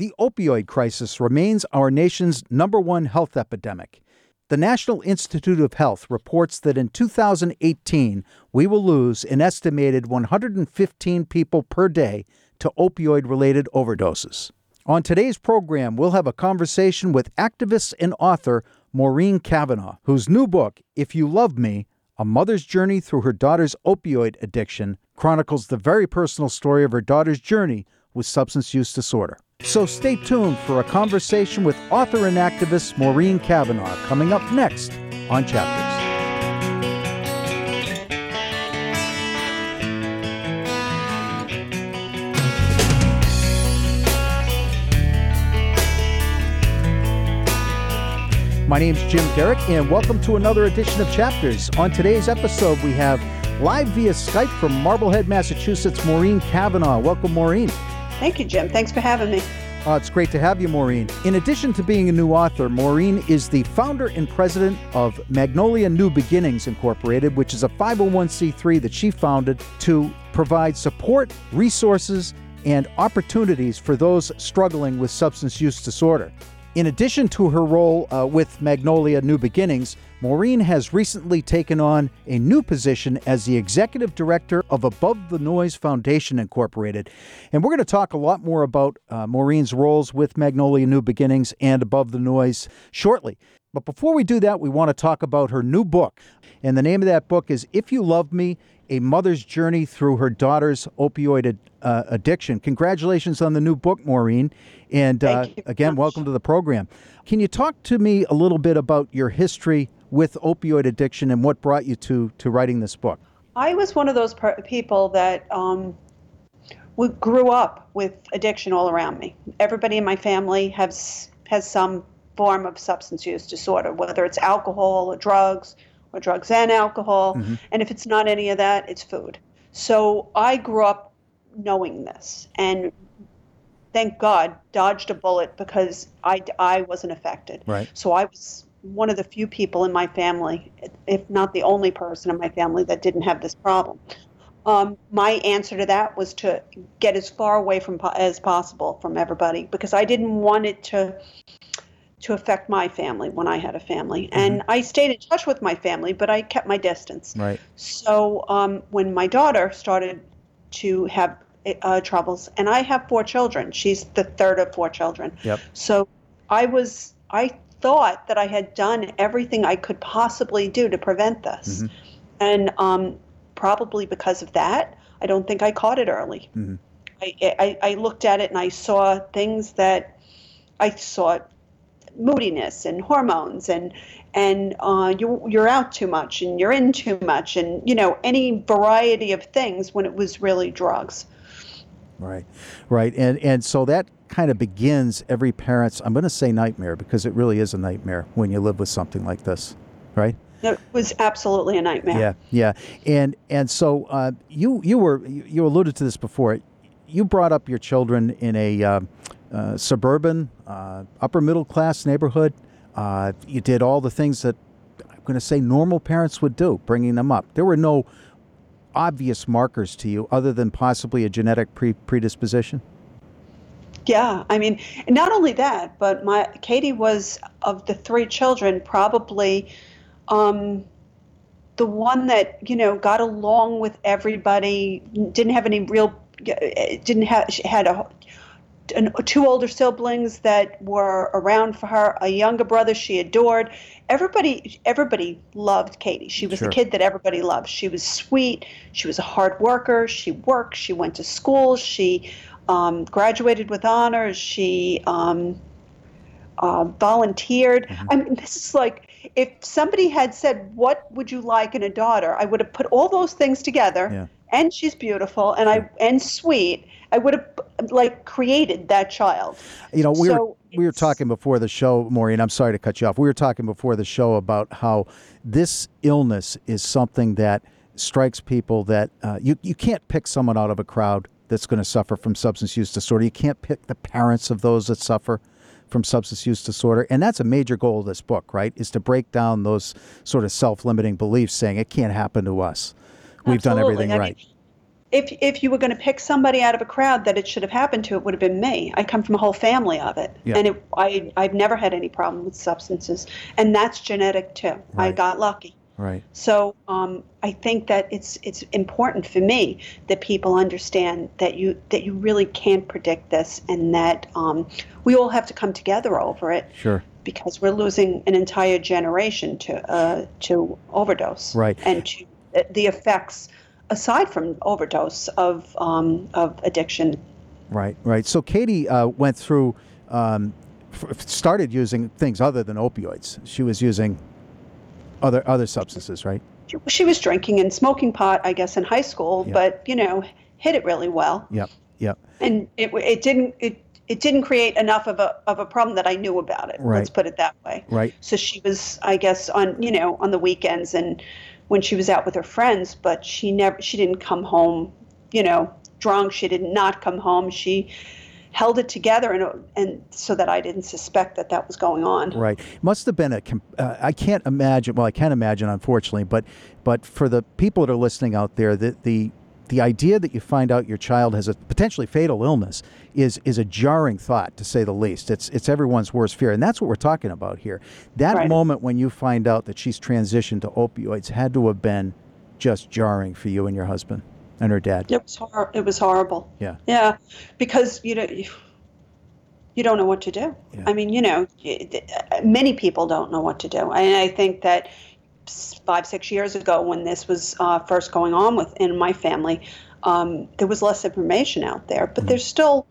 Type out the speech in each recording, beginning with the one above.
The opioid crisis remains our nation's number one health epidemic. The National Institute of Health reports that in 2018, we will lose an estimated 115 people per day to opioid related overdoses. On today's program, we'll have a conversation with activist and author Maureen Cavanaugh, whose new book, If You Love Me A Mother's Journey Through Her Daughter's Opioid Addiction, chronicles the very personal story of her daughter's journey with substance use disorder. So stay tuned for a conversation with author and activist Maureen Cavanaugh coming up next on Chapters. My name's Jim Derick, and welcome to another edition of Chapters. On today's episode, we have live via Skype from Marblehead, Massachusetts, Maureen Cavanaugh. Welcome, Maureen. Thank you, Jim. Thanks for having me. Uh, it's great to have you, Maureen. In addition to being a new author, Maureen is the founder and president of Magnolia New Beginnings Incorporated, which is a 501c3 that she founded to provide support, resources, and opportunities for those struggling with substance use disorder. In addition to her role uh, with Magnolia New Beginnings, Maureen has recently taken on a new position as the executive director of Above the Noise Foundation Incorporated. And we're going to talk a lot more about uh, Maureen's roles with Magnolia New Beginnings and Above the Noise shortly. But before we do that, we want to talk about her new book. And the name of that book is If You Love Me A Mother's Journey Through Her Daughter's Opioid uh, Addiction. Congratulations on the new book, Maureen. And uh, again, welcome to the program. Can you talk to me a little bit about your history with opioid addiction and what brought you to to writing this book? I was one of those per- people that um, grew up with addiction all around me. Everybody in my family has has some form of substance use disorder, whether it's alcohol or drugs or drugs and alcohol. Mm-hmm. And if it's not any of that, it's food. So I grew up knowing this and thank God dodged a bullet because I, I wasn't affected. Right. So I was one of the few people in my family, if not the only person in my family, that didn't have this problem. Um, my answer to that was to get as far away from as possible from everybody because I didn't want it to to affect my family when I had a family. Mm-hmm. And I stayed in touch with my family, but I kept my distance. Right. So um, when my daughter started to have uh, troubles, and I have four children, she's the third of four children. Yep. So I was I thought that I had done everything I could possibly do to prevent this. Mm-hmm. And um, probably because of that, I don't think I caught it early. Mm-hmm. I, I, I, looked at it and I saw things that I saw moodiness and hormones and and uh, you, you're out too much and you're in too much and you know any variety of things when it was really drugs. Right, right, and and so that kind of begins every parent's, I'm going to say nightmare because it really is a nightmare when you live with something like this, right? It was absolutely a nightmare. Yeah, yeah, and and so uh, you you were you alluded to this before. You brought up your children in a uh, uh, suburban, uh, upper middle class neighborhood. Uh, you did all the things that I'm going to say normal parents would do, bringing them up. There were no obvious markers to you other than possibly a genetic pre- predisposition. Yeah, I mean, not only that, but my Katie was of the three children probably um, the one that you know got along with everybody. Didn't have any real. Didn't have. Had a two older siblings that were around for her, a younger brother she adored. Everybody, everybody loved Katie. She was sure. the kid that everybody loved. She was sweet. She was a hard worker. She worked. She went to school. She um, graduated with honors. She um, uh, volunteered. Mm-hmm. I mean, this is like if somebody had said, "What would you like in a daughter?" I would have put all those things together. Yeah. And she's beautiful, and I and sweet. I would have like created that child. You know, we so were we were talking before the show, Maureen. I'm sorry to cut you off. We were talking before the show about how this illness is something that strikes people that uh, you you can't pick someone out of a crowd that's going to suffer from substance use disorder. You can't pick the parents of those that suffer from substance use disorder. And that's a major goal of this book, right? Is to break down those sort of self limiting beliefs saying it can't happen to us. We've Absolutely. done everything I right. Mean, if if you were going to pick somebody out of a crowd that it should have happened to, it would have been me. I come from a whole family of it, Yeah. and it, I I've never had any problem with substances, and that's genetic too. I got lucky. Right. So um, I think that it's it's important for me that people understand that you that you really can't predict this, and that um, we all have to come together over it Sure. because we're losing an entire generation to uh, to overdose, Right. And to uh, the effects aside from overdose of um, of addiction. Right. Right. So Katie uh, went through, um, f- started using things other than opioids. She was using other other substances, right? She, she was drinking and smoking pot, I guess, in high school, Yeah. but you know, hit it really well. Yep. Yep. and it it didn't it it didn't create enough of a of a problem that I knew about it. Right. Let's put it that way. Right. So she was, I guess, on you know on the weekends and when she was out with her friends, but she never she didn't come home, you know, drunk. She did not come home. She held it together and and so that I didn't suspect that that was going on. Right. Must have been a. Uh, I can't imagine. Well, I can't imagine, unfortunately, but but for the people that are listening out there, the the the idea that you find out your child has a potentially fatal illness is is a jarring thought, to say the least. It's it's everyone's worst fear, and that's what we're talking about here. That Right. moment when you find out that she's transitioned to opioids had to have been just jarring for you and your husband and her dad. It was hor- it was horrible. Yeah. Yeah, because you know you, don't know what to do. Yeah. I mean, you know, many people don't know what to do, and I think that five six years ago when this was uh, first going on with in my family, um, there was less information out there, Mm-hmm. but there's still.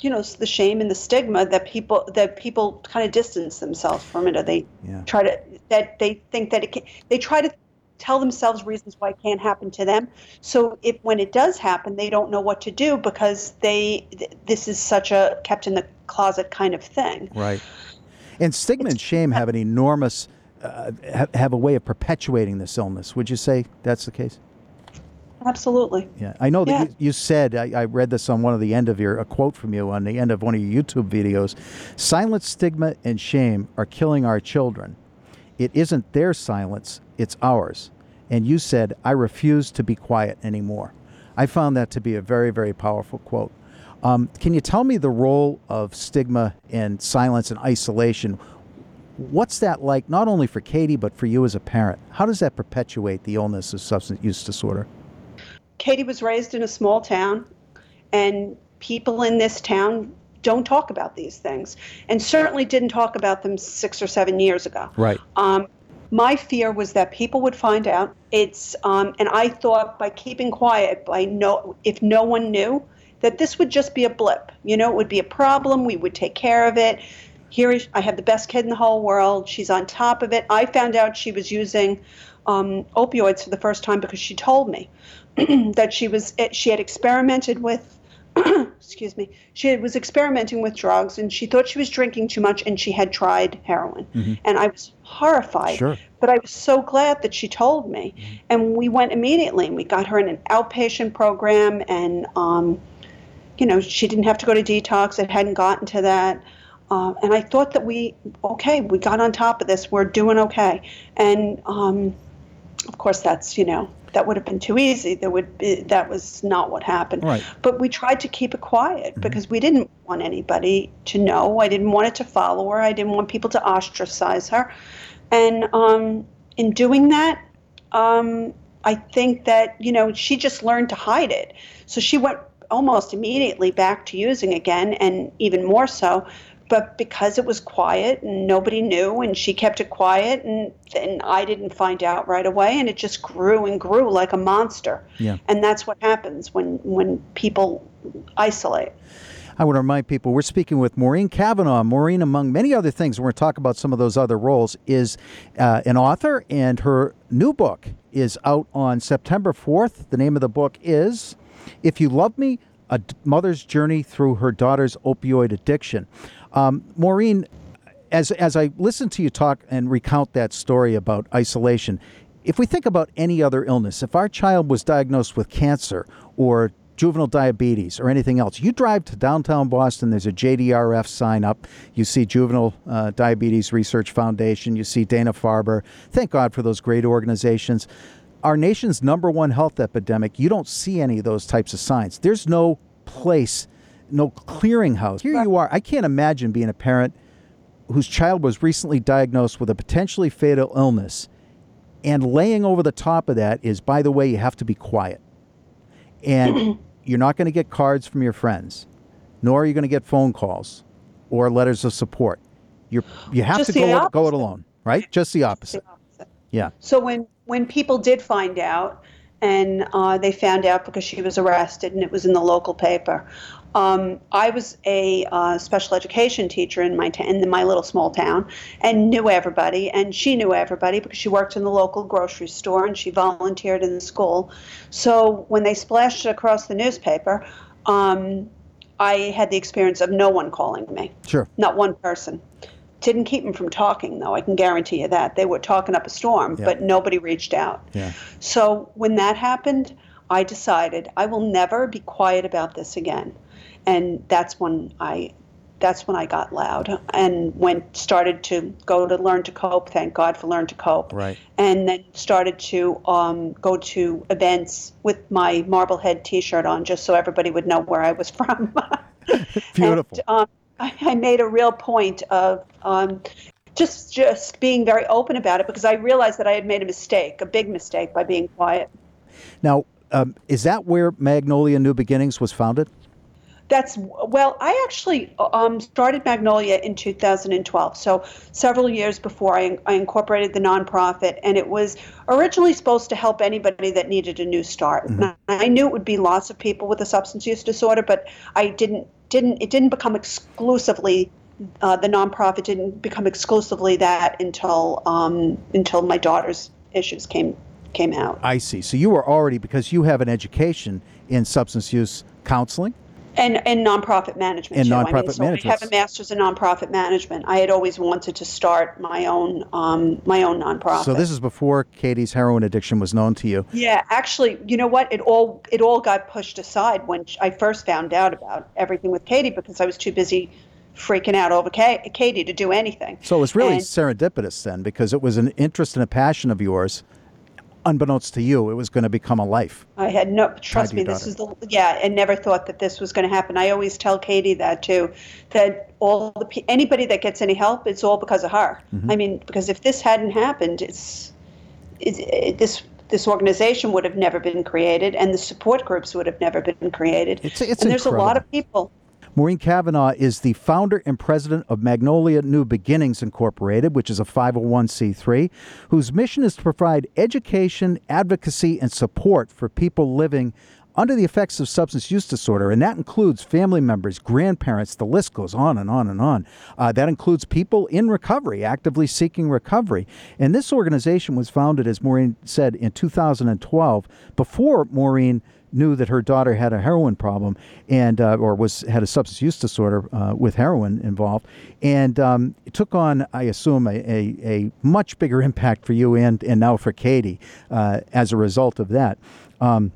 You know, the shame and the stigma that people that people kind of distance themselves from it, or they Yeah. try to that they think that it can. They try to tell themselves reasons why it can't happen to them. So if when it does happen, they don't know what to do because they th- this is such a kept in the closet kind of thing. Right. And stigma and shame have an enormous, uh, ha- have a way of perpetuating this illness. Would you say that's the case? Absolutely. Yeah, I know that Yeah. you, you said I, I read this on one of the end of your a quote from you on the end of one of your YouTube videos. Silence, stigma, and shame are killing our children. It isn't their silence; it's ours. And you said, "I refuse to be quiet anymore." I found that to be a very, very powerful quote. Um, can you tell me the role of stigma and silence and isolation? What's that like, not only for Katie but for you as a parent? How does that perpetuate the illness of substance use disorder? Katie was raised in a small town, and people in this town don't talk about these things, and certainly didn't talk about them six or seven years ago. Right. Um, my fear was that people would find out. It's um, and I thought by keeping quiet, by no, if no one knew, that this would just be a blip. You know, it would be a problem. We would take care of it. Here, is, I have the best kid in the whole world. She's on top of it. I found out she was using um, opioids for the first time because she told me that she was eh, she had experimented with excuse me she was experimenting with drugs and she thought she was drinking too much and she had tried heroin and i was horrified Sure. but i was so glad that she told me and we went immediately and we got her in an outpatient program and um, you know she didn't have to go to detox it hadn't gotten to that uh, and i thought that we okay we got on top of this. We're doing okay. And um, of course that's you know that would have been too easy. There would be that was not what happened. Right. but we tried to keep it quiet because we didn't want anybody to know. I didn't want it to follow her. I didn't want people to ostracize her. And um, in doing that um, i think that you know she just learned to hide it. So she went almost immediately back to using again and even more so but because it was quiet and nobody knew and she kept it quiet and then I didn't find out right away and it just grew and grew like a monster. Yeah. And that's what happens when when people isolate. I want to remind people we're speaking with Maureen Cavanaugh. Maureen, among many other things, we're going to talk about some of those other roles, is uh, an author, and her new book is out on September 4th. The name of the book is If You Love Me A Mother's Journey Through Her Daughter's Opioid Addiction. Um, Maureen, as, as I listen to you talk and recount that story about isolation, if we think about any other illness, if our child was diagnosed with cancer or juvenile diabetes or anything else, you drive to downtown Boston, there's a JDRF sign up. You see Juvenile uh, Diabetes Research Foundation, you see Dana Farber. Thank God for those great organizations. our nation's number one health epidemic, you don't see any of those types of signs. There's no place, no clearinghouse. Here you are. I can't imagine being a parent whose child was recently diagnosed with a potentially fatal illness. And laying over the top of that is, by the way, you have to be quiet. And you're not going to get cards from your friends, nor are you going to get phone calls or letters of support. You're, you have Just to the go it, go it opposite. alone, right? Just the opposite. Yeah. So when when people did find out, and uh, they found out because she was arrested, and it was in the local paper. Um, I was a uh, special education teacher in my ta- in my little small town, and knew everybody, and she knew everybody because she worked in the local grocery store and she volunteered in the school. So when they splashed it across the newspaper, um, I had the experience of no one calling me Sure. not one person. Didn't keep them from talking, though. I can guarantee you that they were talking up a storm, Yeah. but nobody reached out. Yeah. So when that happened, I decided I will never be quiet about this again, and that's when I. That's when I got loud and went started to go to learn to cope. Thank God for learn to cope. Right. And then started to um, go to events with my Marblehead T-shirt on, just so everybody would know where I was from. Beautiful. And, um, I, I made a real point of um, just just being very open about it because I realized that I had made a mistake, a big mistake, by being quiet. Now, um, is that where Magnolia New Beginnings was founded? That's well, I actually um, started Magnolia in 2012, so several years before I, I incorporated the nonprofit, and it was originally supposed to help anybody that needed a new start. And I knew it would be lots of people with a substance use disorder, but I didn't didn't it didn't become exclusively uh, the nonprofit didn't become exclusively that until um, until my daughter's issues came came out. I see. So you were already, because you have an education in substance use counseling. And and nonprofit management And too. I nonprofit mean, so management. I have a master's in nonprofit management. I had always wanted to start my own um, my own nonprofit. So this is before Katie's heroin addiction was known to you. yeah, actually, you know what? It all it all got pushed aside when I first found out about everything with Katie because I was too busy freaking out over Ka- Katie to do anything. So it was really And- serendipitous then, because it was an interest and a passion of yours. Unbeknownst to you, it was going to become a life. I had no trust me. This is the yeah. I never thought that this was going to happen. I always tell Katie that too. That all the anybody that gets any help, it's all because of her. Mm-hmm. I mean, because if this hadn't happened, it's it, it, this this organization would have never been created, and the support groups would have never been created. It's- it's and there's a lot of people. Maureen Cavanaugh is the founder and president of Magnolia New Beginnings Incorporated, which is a 501c3, whose mission is to provide education, advocacy, and support for people living under the effects of substance use disorder. And that includes family members, grandparents, the list goes on and on and on. Uh, that includes people in recovery, actively seeking recovery. And this organization was founded, as Maureen said, in 2012, before Maureen knew that her daughter had a heroin problem and uh, or was had a substance use disorder uh, with heroin involved, and um, it took on, I assume, a, a, a much bigger impact for you and and now for Katie uh, as a result of that. Um,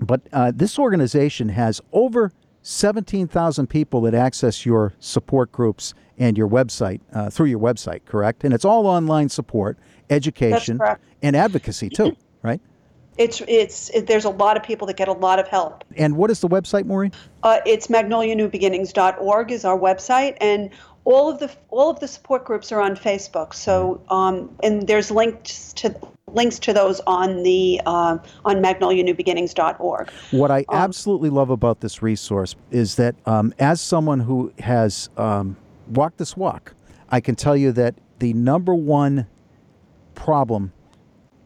but uh, this organization has over 17,000 people that access your support groups and your website uh, through your website, correct? And it's all online support, education, and advocacy too, right? It's it's it, there's a lot of people that get a lot of help. And what is the website, Maureen? Uh, it's magnolianewbeginnings.org is our website, and all of the all of the support groups are on Facebook. So um, and there's links to links to those on the uh, on magnolianewbeginnings.org. What I absolutely love about this resource is that um, as someone who has um, walked this walk, I can tell you that the number one problem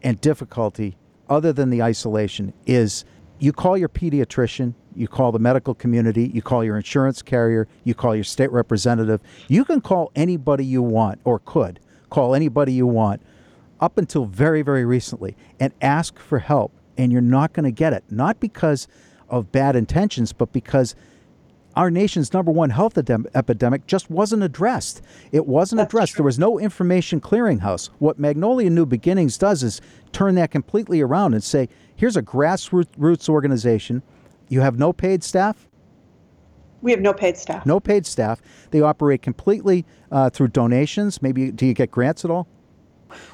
and difficulty, other than the isolation, is you call your pediatrician, you call the medical community, you call your insurance carrier, you call your state representative. You can call anybody you want, or could call anybody you want, up until very, very recently, and ask for help. And you're not going to get it. Not because of bad intentions, but because our nation's number one health edem- epidemic just wasn't addressed. It wasn't That's addressed. true. There was no information clearinghouse. What Magnolia New Beginnings does is turn that completely around and say, here's a grassroots organization. You have no paid staff, We have no paid staff. no paid staff. They operate completely uh, through donations. Maybe do you get grants at all?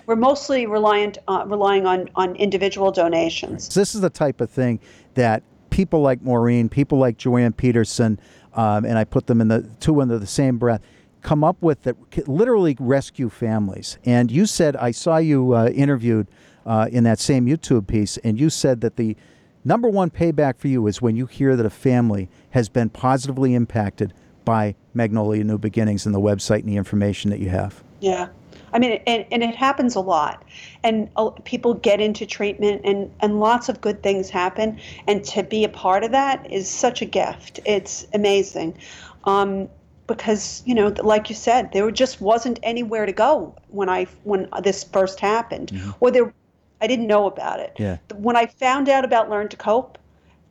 we're mostly reliant uh, relying on on individual donations. This is the type of thing that people like Maureen, people like Joanne Peterson, um, and I put them in the two under the same breath, come up with that literally rescue families. And you said I saw you uh, interviewed uh, in that same YouTube piece, and you said that the number one payback for you is when you hear that a family has been positively impacted by Magnolia New Beginnings and the website and the information that you have. Yeah. I mean, and, and it happens a lot. And uh, people get into treatment, and, and lots of good things happen. And to be a part of that is such a gift. It's amazing. Um, because you know like you said there just wasn't anywhere to go when i when this first happened or there i didn't know about it yeah. when i found out about learn to cope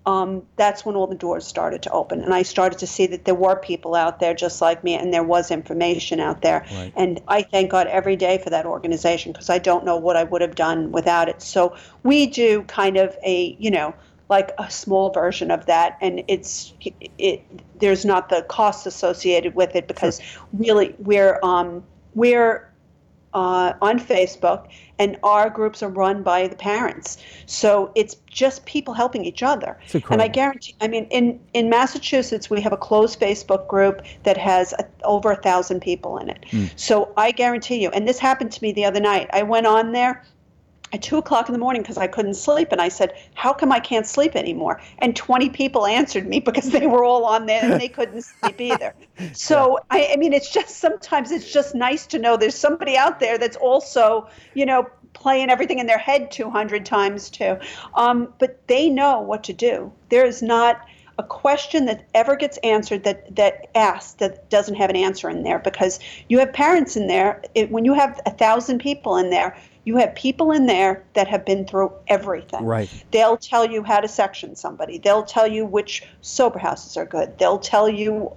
um, that's when all the doors started to open. And I started to see that there were people out there just like me, and there was information out there. Right. And I thank God every day for that organization because I don't know what I would have done without it. So we do kind of a, you know, like a small version of that, and it's it. There's not the costs associated with it because sure. really we're um, we're uh, on Facebook, and our groups are run by the parents. So it's just people helping each other. And I guarantee, I mean, in, in Massachusetts, we have a closed Facebook group that has a, over a thousand people in it. Mm. So I guarantee you, and this happened to me the other night. I went on there at two o'clock in the morning because I couldn't sleep. And I said, How come I can't sleep anymore? And 20 people answered me because they were all on there and they couldn't sleep either. So, yeah. I, I mean, it's just sometimes it's just nice to know there's somebody out there that's also, you know, playing everything in their head 200 times too. Um, but they know what to do. There is not a question that ever gets answered that that asked that doesn't have an answer in there because you have parents in there it, when you have a thousand people in there you have people in there that have been through everything. Right. They'll tell you how to section somebody. They'll tell you which sober houses are good. They'll tell you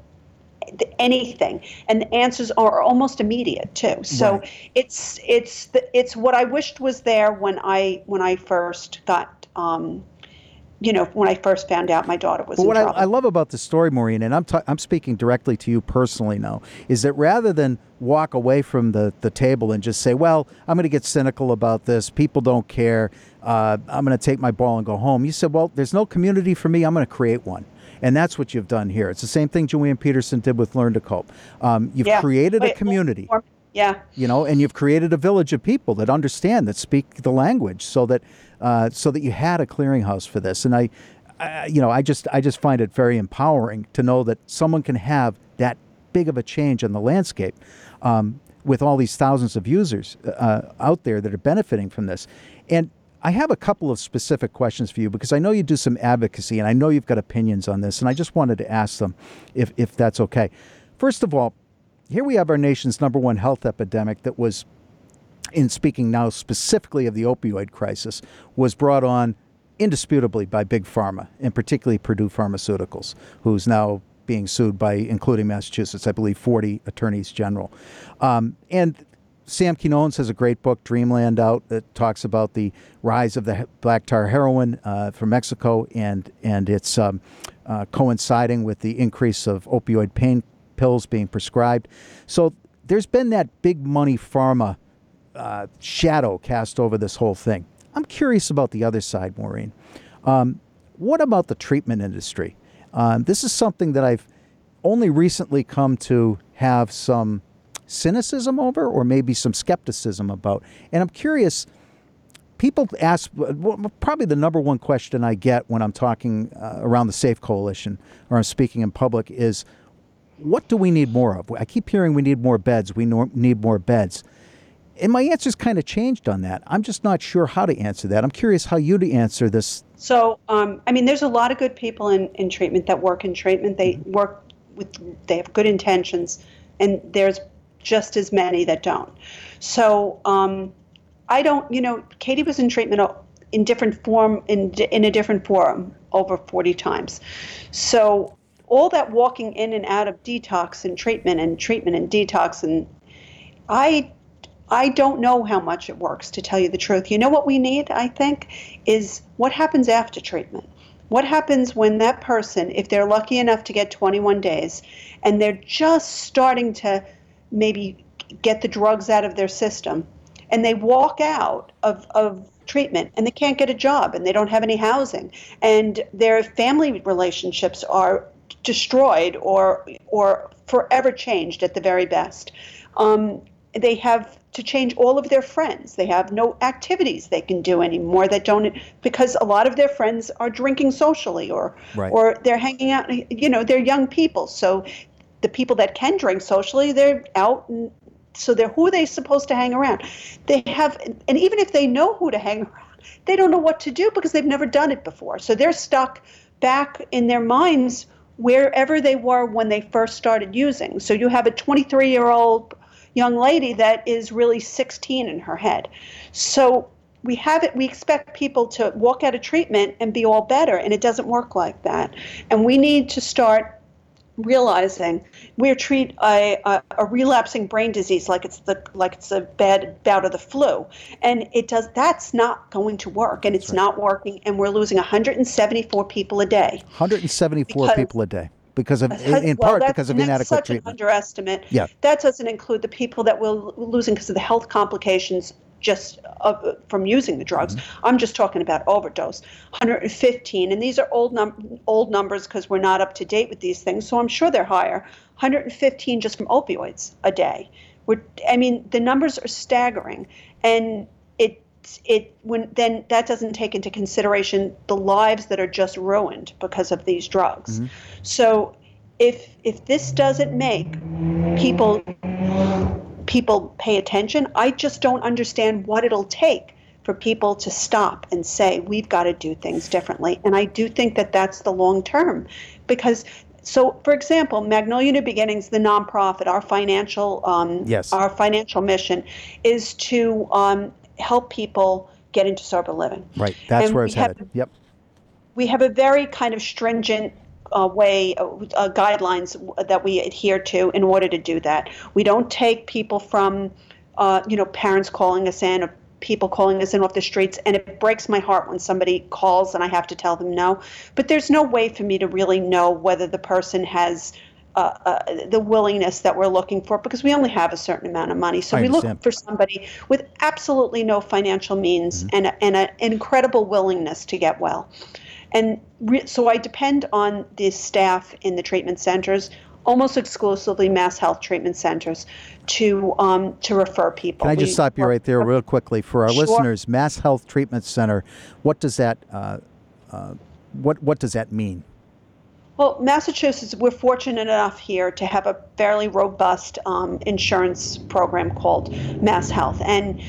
anything and the answers are almost immediate too so right. it's it's the, it's what i wished was there when i when i first got um, you know, when I first found out my daughter was but what I, I, love about the story, Maureen, and I'm, t- I'm speaking directly to you personally now, is that rather than walk away from the, the table and just say, well, I'm going to get cynical about this, people don't care, uh, I'm going to take my ball and go home, you said, well, there's no community for me, I'm going to create one. And that's what you've done here. It's the same thing Joanne Peterson did with Learn to Cope. Um, you've yeah. created a community. Yeah. You know, and you've created a village of people that understand, that speak the language, so that uh, so that you had a clearinghouse for this. And I, I, you know, I just I just find it very empowering to know that someone can have that big of a change in the landscape. Um, with all these thousands of users uh, out there that are benefiting from this. And I have a couple of specific questions for you because I know you do some advocacy and I know you've got opinions on this, and I just wanted to ask them if, if that's okay. First of all, here we have our nation's number one health epidemic that was in speaking now specifically of the opioid crisis, was brought on indisputably by Big Pharma, and particularly Purdue Pharmaceuticals, who's now being sued by, including Massachusetts, I believe, 40 attorneys general. Um, and Sam Quinones has a great book, Dreamland, out that talks about the rise of the black tar heroin uh, from Mexico and and it's um, uh, coinciding with the increase of opioid pain pills being prescribed. So there's been that big money pharma uh, shadow cast over this whole thing. I'm curious about the other side, Maureen. Um, what about the treatment industry? Um, this is something that I've only recently come to have some cynicism over, or maybe some skepticism about. And I'm curious. People ask, probably the number one question I get when I'm talking uh, around the Safe Coalition or I'm speaking in public is, what do we need more of? I keep hearing we need more beds. We need more beds. And my answer's kind of changed on that. I'm just not sure how to answer that. I'm curious how you'd answer this. So, um, I mean, there's a lot of good people in, in treatment that work in treatment. They mm-hmm. work with, they have good intentions, and there's just as many that don't. So, um, I don't, you know, Katie was in treatment in different form, in, in a different forum over 40 times. So, all that walking in and out of detox and treatment and treatment and detox and I I don't know how much it works, to tell you the truth. You know what we need, I think, is what happens after treatment. What happens when that person, if they're lucky enough to get 21 days, and they're just starting to maybe get the drugs out of their system, and they walk out of, of treatment and they can't get a job and they don't have any housing and their family relationships are destroyed or or forever changed at the very best. Um, they have to change all of their friends. They have no activities they can do anymore that don't because a lot of their friends are drinking socially or right. or they're hanging out. You know, they're young people, so the people that can drink socially, they're out and so they're who are they supposed to hang around? They have, and even if they know who to hang around, they don't know what to do because they've never done it before. So they're stuck back in their minds wherever they were when they first started using. So you have a 23 year old young lady that is really 16 in her head. So we have it we expect people to walk out of treatment and be all better and it doesn't work like that. And we need to start realizing we treat a, a, a, relapsing brain disease like it's the like it's a bad bout of the flu and it does that's not going to work and it's right. not working and we're losing 174 people a day 174 because, people a day because of in, in well, part because of inadequate such treatment an underestimate yeah that doesn't include the people that we're losing because of the health complications just uh, from using the drugs. Mm-hmm. I'm just talking about overdose. 115, and these are old num- old numbers because we're not up to date with these things. So I'm sure they're higher. 115 just from opioids a day. We're, I mean, the numbers are staggering, and it when then that doesn't take into consideration the lives that are just ruined because of these drugs. Mm-hmm. So if if this doesn't make people people pay attention. I just don't understand what it'll take for people to stop and say, we've got to do things differently. And I do think that that's the long term because. So, for example, Magnolia New Beginnings, the nonprofit, our financial, um, yes. our financial mission is to um, help people get into sober living. Right, that's and where it's headed. yep. We have a very kind of stringent uh, way, uh, uh, guidelines that we adhere to in order to do that. We don't take people from, uh, you know, parents calling us in or people calling us in off the streets, and it breaks my heart when somebody calls and I have to tell them no. But there's no way for me to really know whether the person has. Uh, uh, the willingness that we're looking for because we only have a certain amount of money. So I we understand. look for somebody with absolutely no financial means mm-hmm. and, a, and a, an incredible willingness to get well. And re- so I depend on the staff in the treatment centers, almost exclusively Mass Health treatment centers, to um, to refer people. Can I just we, stop you right there, real quickly, for our sure. listeners? Mass Health Treatment Center. What does that uh, uh, what what does that mean? Well, Massachusetts, we're fortunate enough here to have a fairly robust um, insurance program called Mass Health, and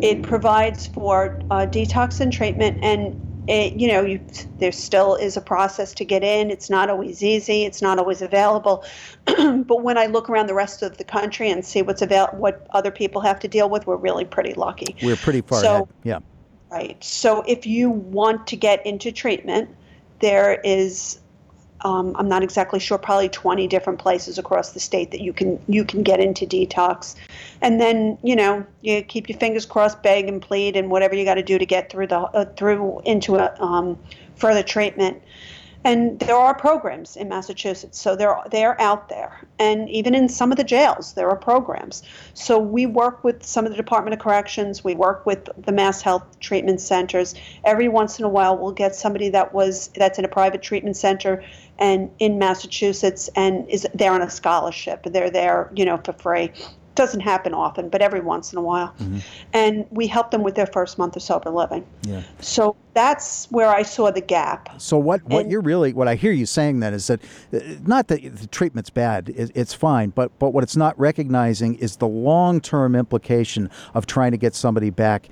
it provides for uh, detox and treatment and it, you know, you, there still is a process to get in. It's not always easy. It's not always available. but when I look around the rest of the country and see what's avail- what other people have to deal with, we're really pretty lucky. We're pretty far so, ahead. Yeah. Right. So if you want to get into treatment, there is um, I'm not exactly sure, probably 20 different places across the state that you can you can get into detox, and then you know you keep your fingers crossed, beg and plead, and whatever you got to do to get through the uh, through into a um, further treatment. And there are programs in Massachusetts, so they're they're out there, and even in some of the jails there are programs. So we work with some of the Department of Corrections, we work with the Mass Health treatment centers. Every once in a while, we'll get somebody that was that's in a private treatment center and in Massachusetts and is there on a scholarship. They're there, you know, for free doesn't happen often, but every once in a while. Mm-hmm. And we help them with their first month of sober living. Yeah. So that's where I saw the gap. So what, what and, you're really what I hear you saying then is that uh, not that the treatment's bad, it's fine, but but what it's not recognizing is the long term implication of trying to get somebody back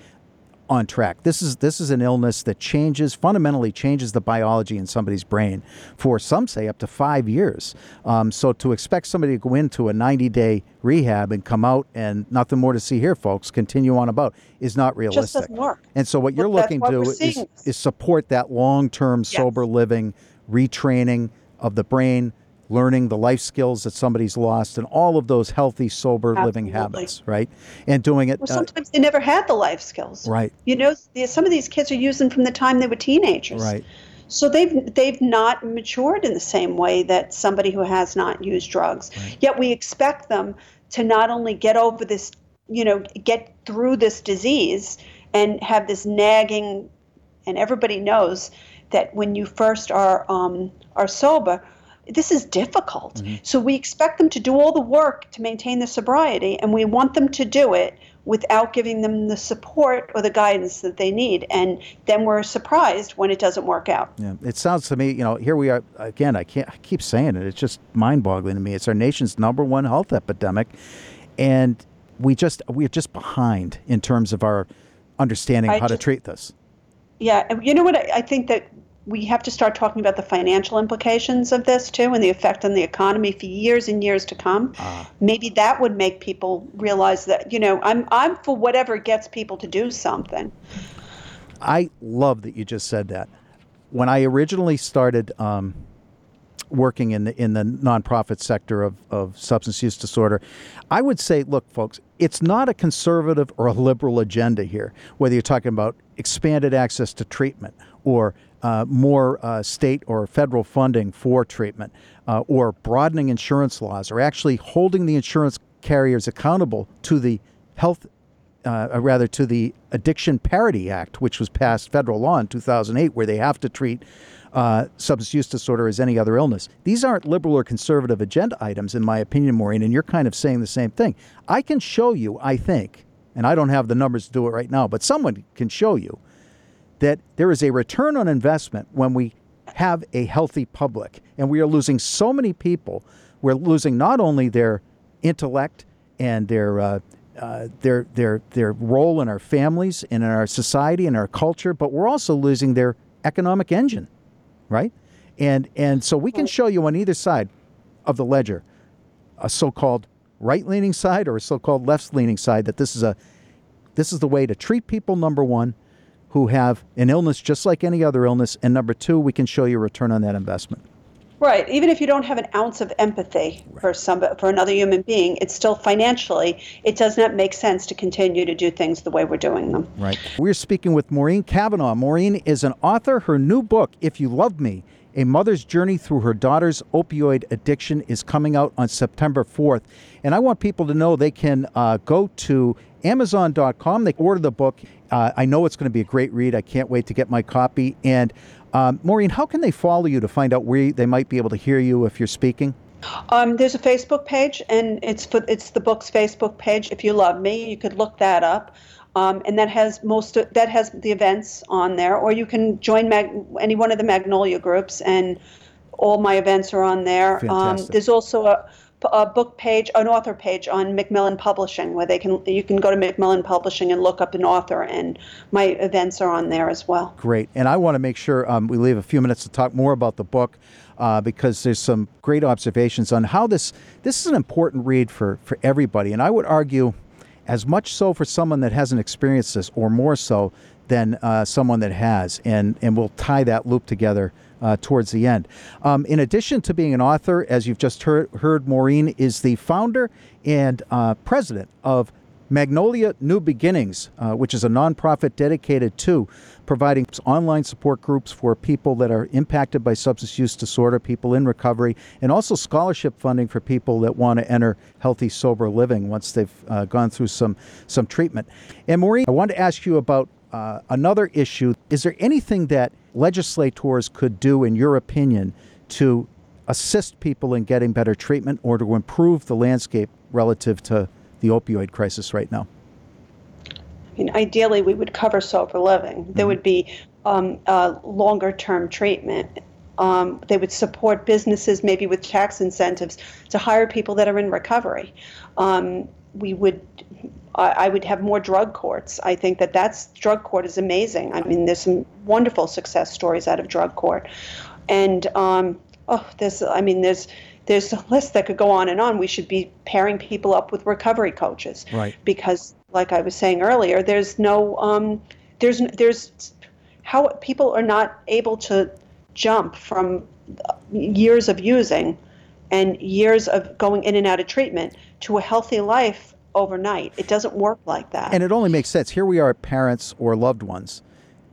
on track. This is this is an illness that changes fundamentally changes the biology in somebody's brain for some say up to five years. Um, so to expect somebody to go into a 90 day rehab and come out and nothing more to see here, folks, continue on about is not realistic. Just doesn't work. And so what you're looking to is, is support that long term yes. sober living, retraining of the brain learning the life skills that somebody's lost and all of those healthy sober Absolutely. living habits right? And doing it well, sometimes uh, they never had the life skills. Right. You know some of these kids are using from the time they were teenagers. Right. So they've they've not matured in the same way that somebody who has not used drugs. Right. yet we expect them to not only get over this you know, get through this disease and have this nagging, and everybody knows that when you first are um, are sober, this is difficult. Mm-hmm. So we expect them to do all the work to maintain the sobriety, and we want them to do it without giving them the support or the guidance that they need. And then we're surprised when it doesn't work out. Yeah, it sounds to me, you know, here we are again. I can't I keep saying it. It's just mind-boggling to me. It's our nation's number one health epidemic, and we just we're just behind in terms of our understanding how just, to treat this. Yeah, you know what? I, I think that we have to start talking about the financial implications of this too and the effect on the economy for years and years to come. Uh, Maybe that would make people realize that, you know, I'm I'm for whatever gets people to do something. I love that you just said that. When I originally started um, working in the in the nonprofit sector of, of substance use disorder, I would say, look, folks, it's not a conservative or a liberal agenda here, whether you're talking about expanded access to treatment or uh, more uh, state or federal funding for treatment, uh, or broadening insurance laws, or actually holding the insurance carriers accountable to the health, uh, rather to the Addiction Parity Act, which was passed federal law in 2008, where they have to treat uh, substance use disorder as any other illness. These aren't liberal or conservative agenda items, in my opinion, Maureen, and you're kind of saying the same thing. I can show you, I think, and I don't have the numbers to do it right now, but someone can show you that there is a return on investment when we have a healthy public. And we are losing so many people. We're losing not only their intellect and their uh, uh, their their their role in our families and in our society and our culture, but we're also losing their economic engine, right? And and so we can show you on either side of the ledger a so-called right-leaning side or a so-called left-leaning side that this is a this is the way to treat people number one who have an illness just like any other illness. And number two, we can show you a return on that investment. Right. Even if you don't have an ounce of empathy right. for some for another human being, it's still financially it does not make sense to continue to do things the way we're doing them. Right. We're speaking with Maureen Cavanaugh. Maureen is an author. Her new book, If You Love Me, a mother's journey through her daughter's opioid addiction is coming out on September 4th. And I want people to know they can uh, go to Amazon.com. They order the book. Uh, I know it's going to be a great read. I can't wait to get my copy. And um, Maureen, how can they follow you to find out where they might be able to hear you if you're speaking? Um, there's a Facebook page, and it's for, it's the book's Facebook page. If you love me, you could look that up, um, and that has most of, that has the events on there. Or you can join Mag, any one of the Magnolia groups, and all my events are on there. Um, there's also a a book page, an author page on Macmillan Publishing, where they can you can go to Macmillan Publishing and look up an author, and my events are on there as well. Great, and I want to make sure um, we leave a few minutes to talk more about the book. Uh, because there's some great observations on how this this is an important read for for everybody, and I would argue, as much so for someone that hasn't experienced this, or more so than uh, someone that has, and and we'll tie that loop together uh, towards the end. Um, in addition to being an author, as you've just heard, heard Maureen is the founder and uh, president of Magnolia New Beginnings, uh, which is a nonprofit dedicated to providing online support groups for people that are impacted by substance use disorder, people in recovery, and also scholarship funding for people that want to enter healthy, sober living once they've uh, gone through some some treatment. And Maureen, I wanted to ask you about uh, another issue. Is there anything that legislators could do, in your opinion, to assist people in getting better treatment or to improve the landscape relative to the opioid crisis right now? I mean, ideally, we would cover sober living. There mm-hmm. would be um, uh, longer term treatment. Um, they would support businesses, maybe with tax incentives, to hire people that are in recovery. Um, we would I would have more drug courts. I think that that's drug court is amazing. I mean, there's some wonderful success stories out of drug court, and um, oh, there's I mean, there's there's a list that could go on and on. We should be pairing people up with recovery coaches, right? Because, like I was saying earlier, there's no um, there's there's how people are not able to jump from years of using and years of going in and out of treatment to a healthy life overnight. It doesn't work like that. And it only makes sense. Here we are, parents or loved ones,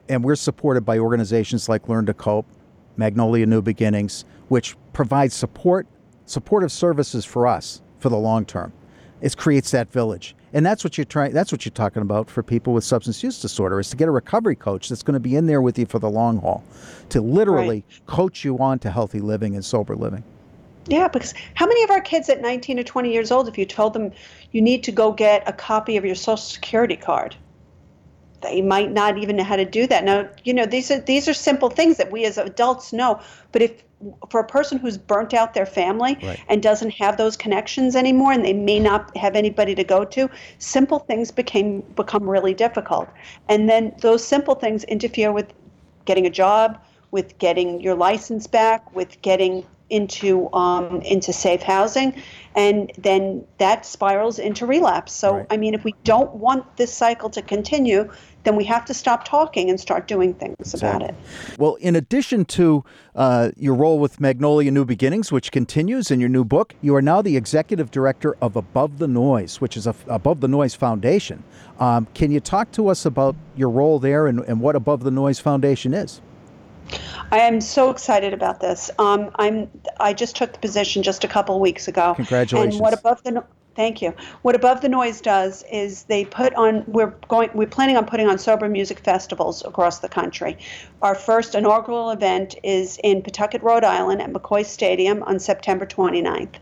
and we're supported by organizations like Learn to Cope, Magnolia New Beginnings, which provide support, supportive services for us for the long term. It creates that village. And that's what you're trying that's what you're talking about for people with substance use disorder is to get a recovery coach that's going to be in there with you for the long haul to literally right. coach you on to healthy living and sober living. Yeah, because how many of our kids at 19 or 20 years old, if you told them you need to go get a copy of your social security card, they might not even know how to do that. Now, you know, these are these are simple things that we as adults know. But if for a person who's burnt out their family right. and doesn't have those connections anymore, and they may not have anybody to go to, simple things became become really difficult. And then those simple things interfere with getting a job, with getting your license back, with getting into um, into safe housing, and then that spirals into relapse. So, right. I mean, if we don't want this cycle to continue, then we have to stop talking and start doing things about it. Well, in addition to uh, your role with Magnolia New Beginnings, which continues in your new book, you are now the executive director of Above the Noise, which is a Above the Noise Foundation. Um, can you talk to us about your role there and, and what Above the Noise Foundation is? I am so excited about this. Um, I'm. I just took the position just a couple of weeks ago. Congratulations! And what above the Thank you. What Above the Noise does is they put on. We're going. We're planning on putting on sober music festivals across the country. Our first inaugural event is in Pawtucket, Rhode Island, at McCoy Stadium on September 29th,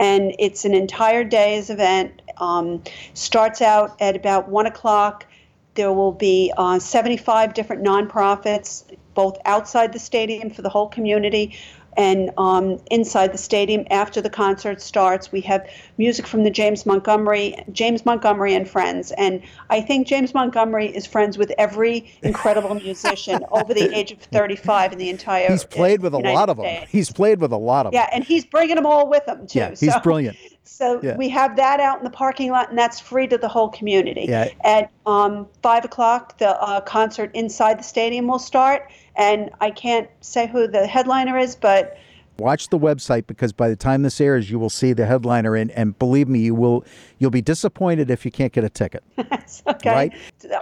and it's an entire day's event. Um, starts out at about one o'clock. There will be uh, 75 different nonprofits both outside the stadium for the whole community and um, inside the stadium after the concert starts we have music from the james montgomery james montgomery and friends and i think james montgomery is friends with every incredible musician over the age of 35 in the entire he's played with United a lot of them States. he's played with a lot of yeah them. and he's bringing them all with him too yeah he's so, brilliant so yeah. we have that out in the parking lot, and that's free to the whole community. Yeah. At um, five o'clock, the uh, concert inside the stadium will start, and I can't say who the headliner is, but watch the website because by the time this airs, you will see the headliner, and, and believe me, you will you'll be disappointed if you can't get a ticket. okay. Right?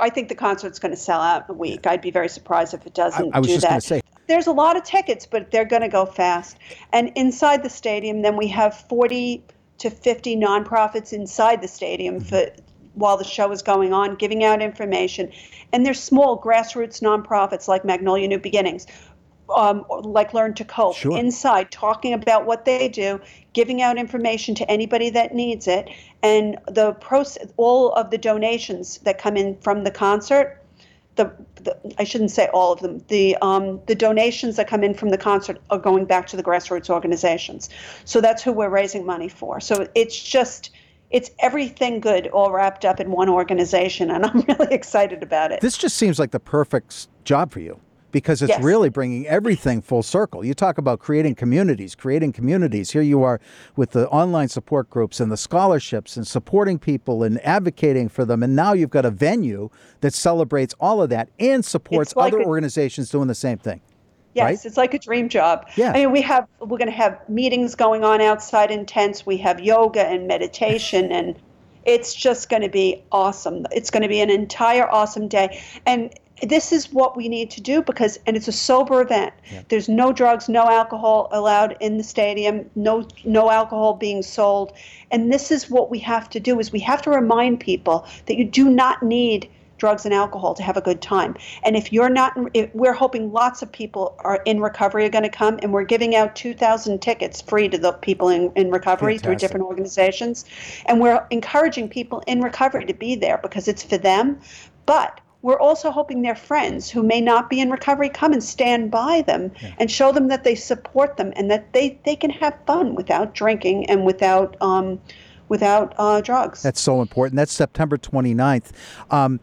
I think the concert's going to sell out in a week. I'd be very surprised if it doesn't. I, I was do just going to say. There's a lot of tickets, but they're going to go fast. And inside the stadium, then we have 40 to 50 nonprofits inside the stadium mm-hmm. for while the show is going on, giving out information. And there's small grassroots nonprofits like Magnolia New Beginnings, um, like Learn to Cope, sure. inside talking about what they do, giving out information to anybody that needs it. And the process, all of the donations that come in from the concert the, the, I shouldn't say all of them. The um, the donations that come in from the concert are going back to the grassroots organizations. So that's who we're raising money for. So it's just it's everything good all wrapped up in one organization, and I'm really excited about it. This just seems like the perfect job for you because it's yes. really bringing everything full circle. You talk about creating communities, creating communities. Here you are with the online support groups and the scholarships and supporting people and advocating for them. And now you've got a venue that celebrates all of that and supports like other a, organizations doing the same thing. Yes, right? it's like a dream job. Yeah. I mean, we have we're going to have meetings going on outside in tents. We have yoga and meditation and it's just going to be awesome. It's going to be an entire awesome day. And this is what we need to do because and it's a sober event yeah. there's no drugs no alcohol allowed in the stadium no no alcohol being sold and this is what we have to do is we have to remind people that you do not need drugs and alcohol to have a good time and if you're not if we're hoping lots of people are in recovery are going to come and we're giving out 2000 tickets free to the people in, in recovery Fantastic. through different organizations and we're encouraging people in recovery to be there because it's for them but we're also hoping their friends who may not be in recovery come and stand by them yeah. and show them that they support them and that they, they can have fun without drinking and without um, without uh, drugs. That's so important. That's September 29th. Um,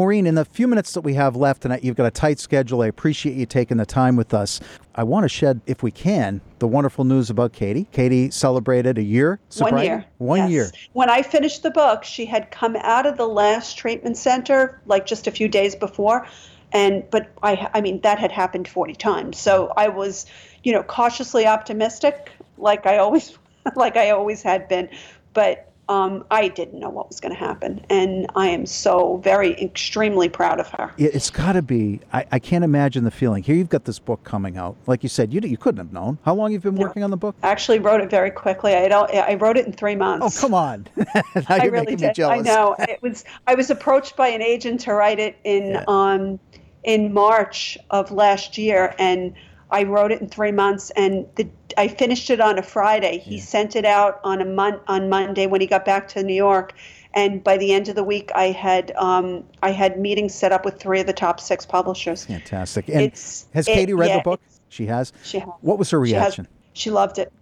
Maureen, in the few minutes that we have left, and you've got a tight schedule, I appreciate you taking the time with us. I want to shed, if we can, the wonderful news about Katie. Katie celebrated a year sobriety. One year. One yes. year. When I finished the book, she had come out of the last treatment center like just a few days before, and but I, I mean that had happened 40 times. So I was, you know, cautiously optimistic, like I always, like I always had been, but um, I didn't know what was going to happen. And I am so very, extremely proud of her. It's got to be, I, I, can't imagine the feeling. Here you've got this book coming out. Like you said, you, you couldn't have known. How long you've you been no. working on the book? I actually wrote it very quickly. I, I wrote it in three months. Oh, come on. I really did. I know. It was, I was approached by an agent to write it in, yeah. um, in March of last year. And I wrote it in three months, and the, I finished it on a Friday. He yeah. sent it out on a mon- on Monday when he got back to New York, and by the end of the week, I had um, I had meetings set up with three of the top six publishers. Fantastic! And it's, has it, Katie read yeah, the book? She has. She has. What was her reaction? She, has, she loved it.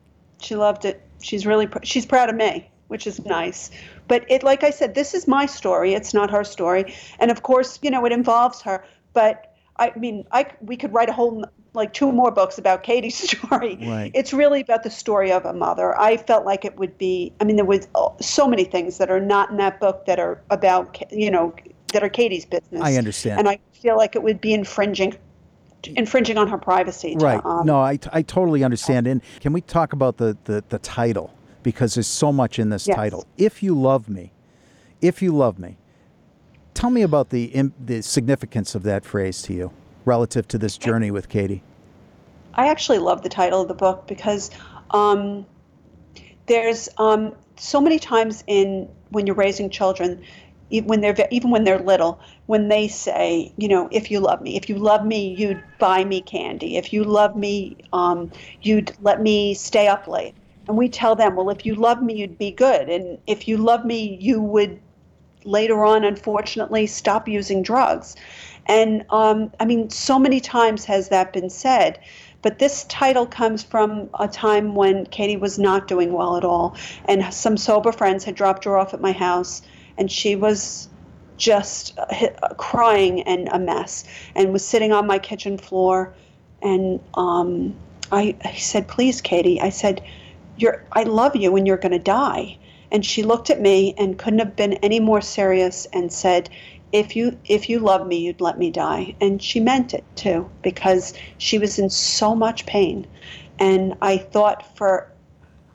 She loved it. She's really pr- she's proud of me, which is nice. But it, like I said, this is my story. It's not her story, and of course, you know, it involves her. But I mean, I we could write a whole like two more books about Katie's story. Right. It's really about the story of a mother. I felt like it would be. I mean, there was so many things that are not in that book that are about you know that are Katie's business. I understand, and I feel like it would be infringing infringing on her privacy. To, right. Um, no, I, I totally understand. And can we talk about the, the, the title? Because there's so much in this yes. title. If you love me, if you love me, tell me about the the significance of that phrase to you relative to this journey with Katie? I actually love the title of the book because um, there's um, so many times in when you're raising children, when they're even when they're little, when they say, you know, if you love me, if you love me, you'd buy me candy. If you love me, um, you'd let me stay up late. And we tell them, well, if you love me, you'd be good, and if you love me, you would later on, unfortunately, stop using drugs. And um, I mean, so many times has that been said. But this title comes from a time when Katie was not doing well at all. And some sober friends had dropped her off at my house, and she was just uh, crying and a mess and was sitting on my kitchen floor. And um, I, I said, Please, Katie, I said, you're, I love you and you're going to die. And she looked at me and couldn't have been any more serious and said, if you if you love me you'd let me die. And she meant it too because she was in so much pain. And i thought for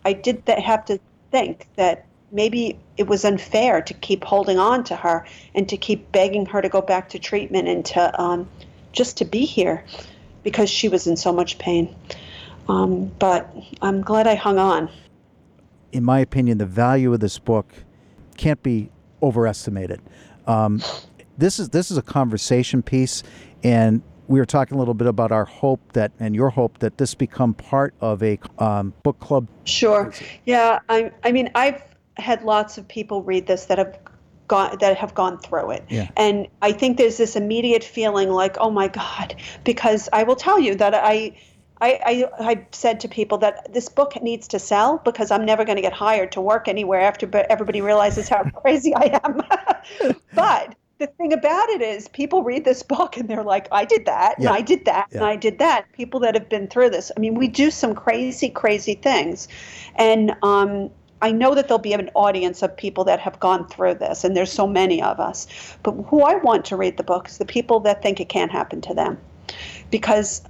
i did have to think that maybe it was unfair to keep holding on to her and to keep begging her to go back to treatment and to um, just to be here because she was in so much pain. Um, but i'm glad i hung on. In my opinion the value of this book can't be overestimated um, this is this is a conversation piece, and we were talking a little bit about our hope that and your hope that this become part of a um, book club. Sure. Yeah. I I mean I've had lots of people read this that have gone that have gone through it. Yeah. And I think there's this immediate feeling like, oh my God, because I will tell you that I I, I, I, said to people that this book needs to sell because I'm never going to get hired to work anywhere after everybody realizes how crazy I am. but the thing about it is people read this book and they're like i did that and i did that yeah. and i did that. People that have been through this i mean we do some crazy crazy things. And um, i know that there'll be an audience of people that have gone through this and there's so many of us. But who i want to read the book is the people that think it can't happen to them. Because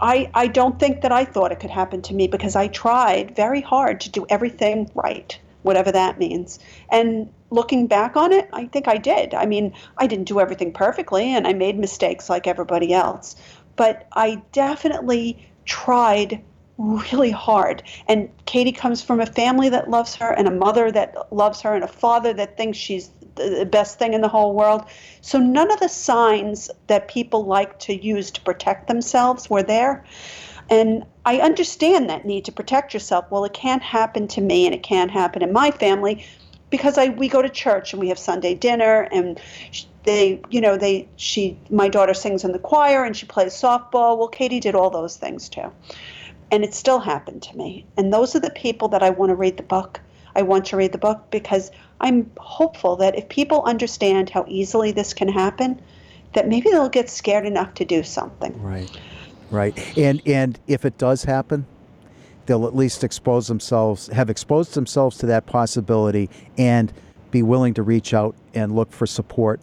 I, I don't think that I thought it could happen to me because I tried very hard to do everything right, whatever that means. And looking back on it, I think I did. I mean, I didn't do everything perfectly and I made mistakes like everybody else, but I definitely tried really hard. And Katie comes from a family that loves her and a mother that loves her and a father that thinks she's the best thing in the whole world. So none of the signs that people like to use to protect themselves were there. And I understand that need to protect yourself. Well, it can't happen to me and it can't happen in my family because I we go to church and we have Sunday dinner and they you know they she my daughter sings in the choir and she plays softball. Well, Katie did all those things too. And it still happened to me. And those are the people that I want to read the book. I want to read the book because I'm hopeful that if people understand how easily this can happen, that maybe they'll get scared enough to do something. Right. Right. And and if it does happen, they'll at least expose themselves, have exposed themselves to that possibility, and be willing to reach out and look for support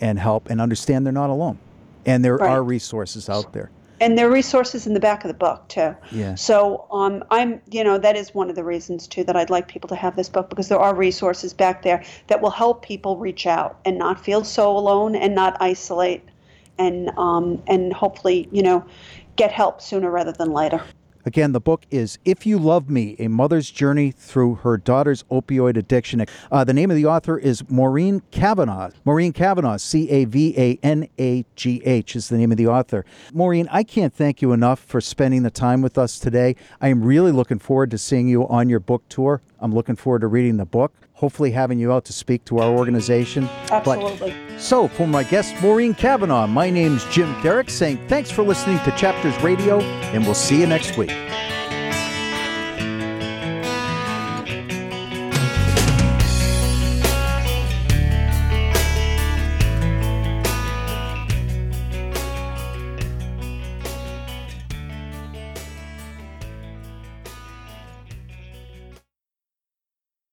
and help and understand they're not alone. And there right. are resources out there. And there are resources in the back of the book too. Yeah. So um, I'm, you know, that is one of the reasons too that I'd like people to have this book because there are resources back there that will help people reach out and not feel so alone and not isolate, and um, and hopefully, you know, get help sooner rather than later. Again, the book is If You Love Me A Mother's Journey Through Her Daughter's Opioid Addiction. Uh, the name of the author is Maureen Cavanagh. Maureen Cavanagh, C A V A N A G H, is the name of the author. Maureen, I can't thank you enough for spending the time with us today. I am really looking forward to seeing you on your book tour. I'm looking forward to reading the book, hopefully, having you out to speak to our organization. Absolutely. But, so, for my guest, Maureen Cavanagh, my name's Jim Derick saying thanks for listening to Chapters Radio, and we'll see you next week.